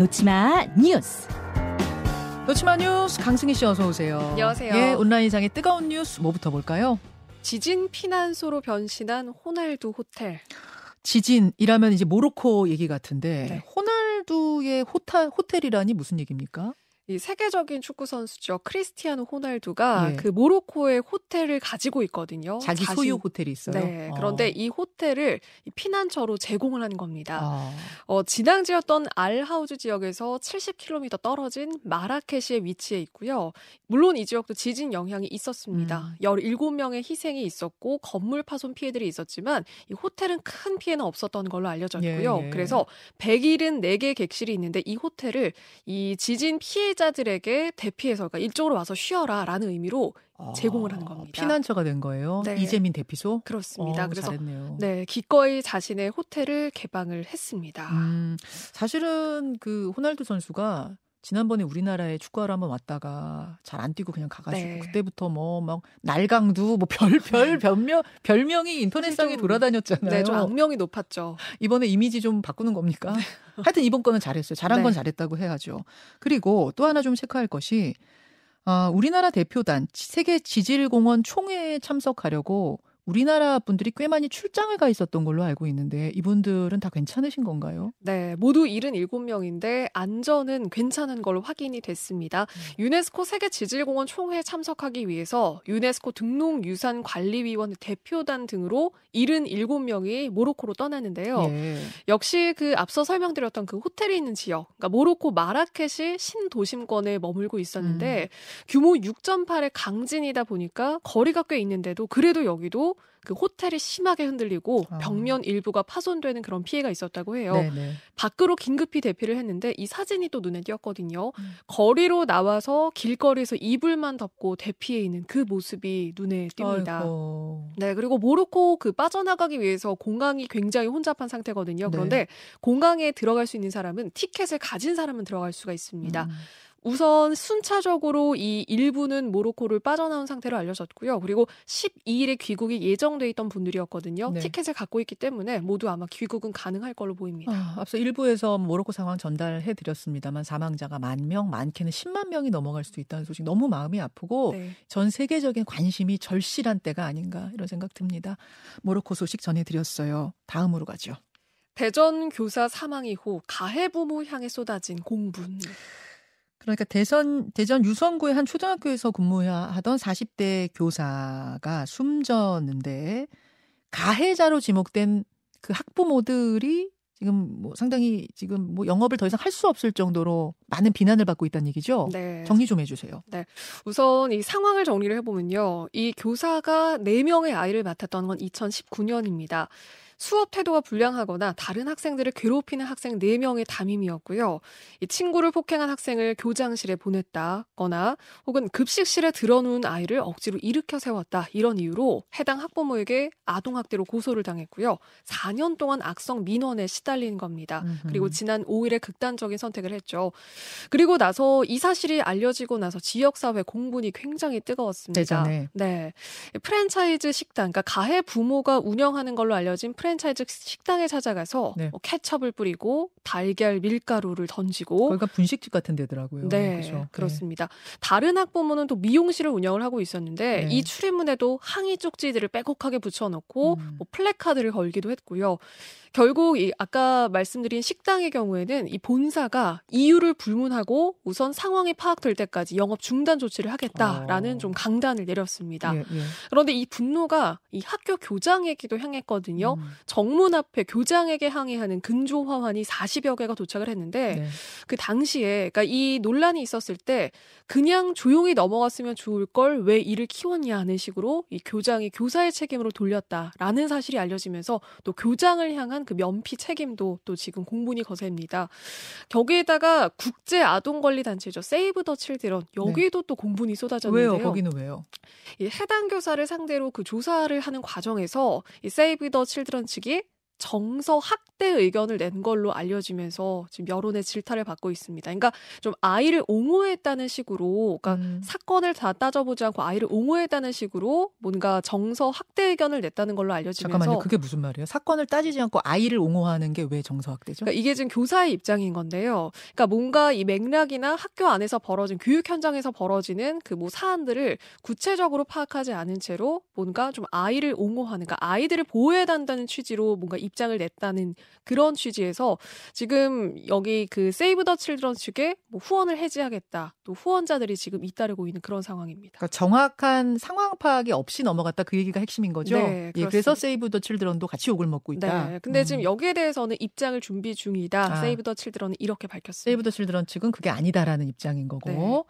놓치마 뉴스. 놓치마 뉴스 강승희 씨 어서 오세요. 안녕하세요. 예, 온라인상의 뜨거운 뉴스 뭐부터 볼까요? 지진 피난소로 변신한 호날두 호텔. 지진이라면 이제 모로코 얘기 같은데 네. 호날두의 호타, 호텔이라니 무슨 얘기입니까? 이 세계적인 축구 선수죠. 크리스티아노 호날두가 예. 그 모로코의 호텔을 가지고 있거든요. 자기 자신- 소유 호텔이 있어요. 네. 어. 그런데 이 호텔을 이 피난처로 제공을 한 겁니다. 아, 어, 진앙지였던 알하우즈 지역에서 70km 떨어진 마라케시에 위치해 있고요. 물론 이 지역도 지진 영향이 있었습니다. 음. 17명의 희생이 있었고 건물 파손 피해들이 있었지만 이 호텔은 큰 피해는 없었던 걸로 알려졌고요. 예, 예. 그래서 174개 객실이 있는데 이 호텔을 이 지진 피해 자들에게 대피해서 그러니까 이쪽으로 와서 쉬어라라는 의미로 아, 제공을 하는 겁니다. 피난처가 된 거예요. 네. 이재민 대피소. 그렇습니다. 어, 그래서 잘했네요. 네, 기꺼이 자신의 호텔을 개방을 했습니다. 음, 사실은 그 호날두 선수가 지난번에 우리나라에 축구하러 한번 왔다가 잘 안 뛰고 그냥 가가지고 네. 그때부터 뭐 막 날강두 뭐 별별 별명 별명이 인터넷상에 좀- 돌아다녔잖아요. 네, 좀 악명이 높았죠. 이번에 이미지 좀 바꾸는 겁니까? 하여튼 이번 거는 잘했어요. 잘한 건 네. 잘했다고 해야죠. 그리고 또 하나 좀 체크할 것이 아, 우리나라 대표단 세계 지질공원 총회에 참석하려고 우리나라 분들이 꽤 많이 출장을 가 있었던 걸로 알고 있는데 이분들은 다 괜찮으신 건가요? 네, 모두 77명인데 안전은 괜찮은 걸로 확인이 됐습니다. 음. 유네스코 세계 지질공원 총회에 참석하기 위해서 유네스코 등록유산관리위원 대표단 등으로 77명이 모로코로 떠나는데요. 예. 역시 그 앞서 설명드렸던 그 호텔이 있는 지역, 그러니까 모로코 마라켓이 신도심권에 머물고 있었는데 음. 규모 6.8의 강진이다 보니까 거리가 꽤 있는데도 그래도 여기도 그 호텔이 심하게 흔들리고 아. 벽면 일부가 파손되는 그런 피해가 있었다고 해요. 네네. 밖으로 긴급히 대피를 했는데 이 사진이 또 눈에 띄었거든요. 음. 거리로 나와서 길거리에서 이불만 덮고 대피해 있는 그 모습이 눈에 띕니다. 아이고. 네, 그리고 모로코 그 빠져나가기 위해서 공항이 굉장히 혼잡한 상태거든요. 네. 그런데 공항에 들어갈 수 있는 사람은 티켓을 가진 사람은 들어갈 수가 있습니다. 음. 우선 순차적으로 이 일부는 모로코를 빠져나온 상태로 알려졌고요. 그리고 12일에 귀국이 예정돼 있던 분들이었거든요. 네. 티켓을 갖고 있기 때문에 모두 아마 귀국은 가능할 걸로 보입니다. 아, 앞서 일부에서 모로코 상황 전달해 드렸습니다만 사망자가 만 명, 많게는 10만 명이 넘어갈 수도 있다는 소식 너무 마음이 아프고 네. 전 세계적인 관심이 절실한 때가 아닌가 이런 생각 듭니다. 모로코 소식 전해 드렸어요. 다음으로 가죠. 대전 교사 사망 이후 가해 부모 향해 쏟아진 공분. 그러니까 대선 대전 유성구의 한 초등학교에서 근무하던 40대 교사가 숨졌는데 가해자로 지목된 그 학부모들이 지금 뭐 상당히 지금 뭐 영업을 더 이상 할 수 없을 정도로 많은 비난을 받고 있다는 얘기죠. 네. 정리 좀 해주세요. 우선 이 상황을 정리를 해보면요. 이 교사가 4명의 아이를 맡았던 건 2019년입니다. 수업 태도가 불량하거나 다른 학생들을 괴롭히는 학생 4명의 담임이었고요. 이 친구를 폭행한 학생을 교장실에 보냈다거나 혹은 급식실에 들어놓은 아이를 억지로 일으켜 세웠다 이런 이유로 해당 학부모에게 아동학대로 고소를 당했고요. 4년 동안 악성 민원에 시달린 겁니다. 그리고. 지난 5일에 극단적인 선택을 했죠. 그리고 나서 이 사실이 알려지고 나서 지역사회 공분이 굉장히 뜨거웠습니다. 대전에. 네. 프랜차이즈 식당, 그러니까 가해 부모가 운영하는 걸로 알려진 프랜차이즈 식당에 찾아가서 네. 뭐 케첩을 뿌리고 달걀 밀가루를 던지고 거기가 분식집 같은 데더라고요. 네, 그죠? 그렇습니다. 다른 학부모는 또 미용실을 운영을 하고 있었는데 네. 이 출입문에도 항의 쪽지들을 빼곡하게 붙여놓고 음. 뭐 플래카드를 걸기도 했고요. 결국 이 아까 말씀드린 식당의 경우에는 이 본사가 이유를 불 문하고 우선 상황이 파악될 때까지 영업 중단 조치를 하겠다라는 어. 좀 강단을 내렸습니다. 예, 예. 그런데 이 분노가 이 학교 교장에게도 향했거든요. 음, 정문 앞에 교장에게 항의하는 근조 화환이 40여 개가 도착을 했는데 네. 그 당시에 그러니까 이 논란이 있었을 때 그냥 조용히 넘어갔으면 좋을 걸 왜 이를 키웠냐 하는 식으로 이 교장이 교사의 책임으로 돌렸다라는 사실이 알려지면서 또 교장을 향한 그 면피 책임도 또 지금 공분이 거셉니다. 거기에다가 국제 아동 권리 단체죠. 세이브 더 칠드런 여기도 또 공분이 쏟아졌는데요. 왜요? 거기는 왜요? 이 해당 교사를 상대로 그 조사를 하는 과정에서 이 세이브 더 칠드런 측이 정서 학대 의견을 낸 걸로 알려지면서 지금 여론의 질타를 받고 있습니다. 그러니까 좀 아이를 옹호했다는 식으로, 그러니까 음. 사건을 다 따져보지 않고 아이를 옹호했다는 식으로 뭔가 정서 학대 의견을 냈다는 걸로 알려지면서 잠깐만요. 그게 무슨 말이에요? 사건을 따지지 않고 아이를 옹호하는 게 왜 정서 학대죠? 그러니까 이게 지금 교사의 입장인 건데요. 그러니까 뭔가 이 맥락이나 학교 안에서 벌어진 교육 현장에서 벌어지는 그 뭐 사안들을 구체적으로 파악하지 않은 채로 뭔가 좀 아이를 옹호하는, 그러니까 아이들을 보호해야 한다는 취지로 뭔가 입장을 냈다는 그런 취지에서 지금 여기 그 세이브 더 칠드런 측에 뭐 후원을 해지하겠다. 또 후원자들이 지금 잇따르고 있는 그런 상황입니다. 그러니까 정확한 상황 파악이 없이 넘어갔다 그 얘기가 핵심인 거죠. 네, 예, 그래서 세이브 더 칠드런도 같이 욕을 먹고 있다. 네, 근데 음. 지금 여기에 대해서는 입장을 준비 중이다. 아. 세이브 더 칠드런은 이렇게 밝혔습니다. 세이브 더 칠드런 측은 그게 아니다라는 입장인 거고. 네.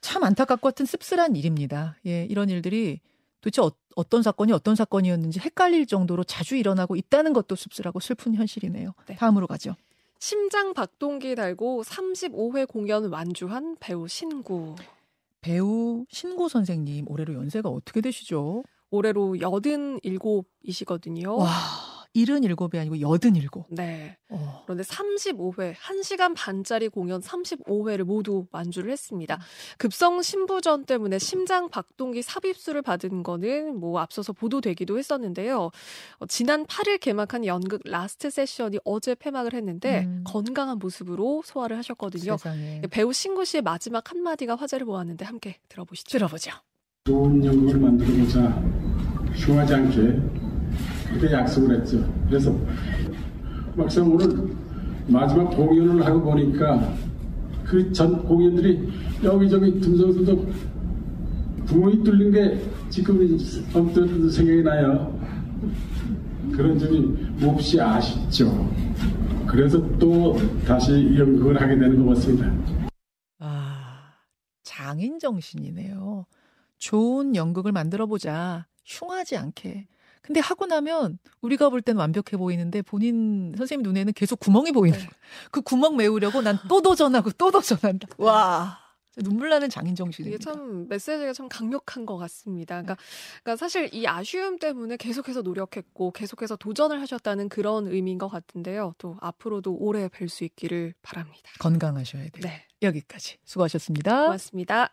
참 안타깝고 같은 씁쓸한 일입니다. 예, 이런 일들이 도대체 어, 떤 사건이 어떤 사건이었는지 헷갈릴 정도로 자주 일어나고 있다는 것도 씁쓸하고 슬픈 현실이네요. 네. 다음으로 가죠. 심장 박동기 달고 35회 공연 완주한 배우 신구. 배우 신구 선생님 올해로 연세가 어떻게 되시죠? 올해로 87이시거든요. 와. 77이 아니고 87. 네. 어. 그런데 35회, 1시간 반짜리 공연 35회를 모두 완주를 했습니다. 급성 심부전 때문에 심장 박동기 삽입술을 받은 거는 뭐 앞서서 보도되기도 했었는데요. 어, 지난 8일 개막한 연극 라스트 세션이 어제 폐막을 했는데 음. 건강한 모습으로 소화를 하셨거든요. 세상에. 배우 신구 씨의 마지막 한마디가 화제를 모았는데 함께 들어보시죠. 들어보죠. 좋은 연극을 만들고자 흉하지 않게 그렇게 약속을 했죠. 그래서 막상 오늘 마지막 공연을 하고 보니까 그 전 공연들이 여기저기 듬성듬성 구멍이 뚫린 게 지금 언뜻 생각이 나요. 그런 점이 몹시 아쉽죠. 그래서 또 다시 연극을 하게 되는 것 같습니다. 아, 장인 정신이네요. 좋은 연극을 만들어 보자. 흉하지 않게. 근데 하고 나면 우리가 볼 때는 완벽해 보이는데 본인 선생님 눈에는 계속 구멍이 보이는 네. 그 구멍 메우려고 난 또 도전하고 또 도전한다. 와. 눈물 나는 장인 정신입니다. 이게 참 메시지가 참 강력한 것 같습니다. 그러니까, 그러니까, 사실 이 아쉬움 때문에 계속해서 노력했고 계속해서 도전을 하셨다는 그런 의미인 것 같은데요. 또 앞으로도 오래 뵐 수 있기를 바랍니다. 건강하셔야 돼요. 네. 여기까지 수고하셨습니다. 고맙습니다.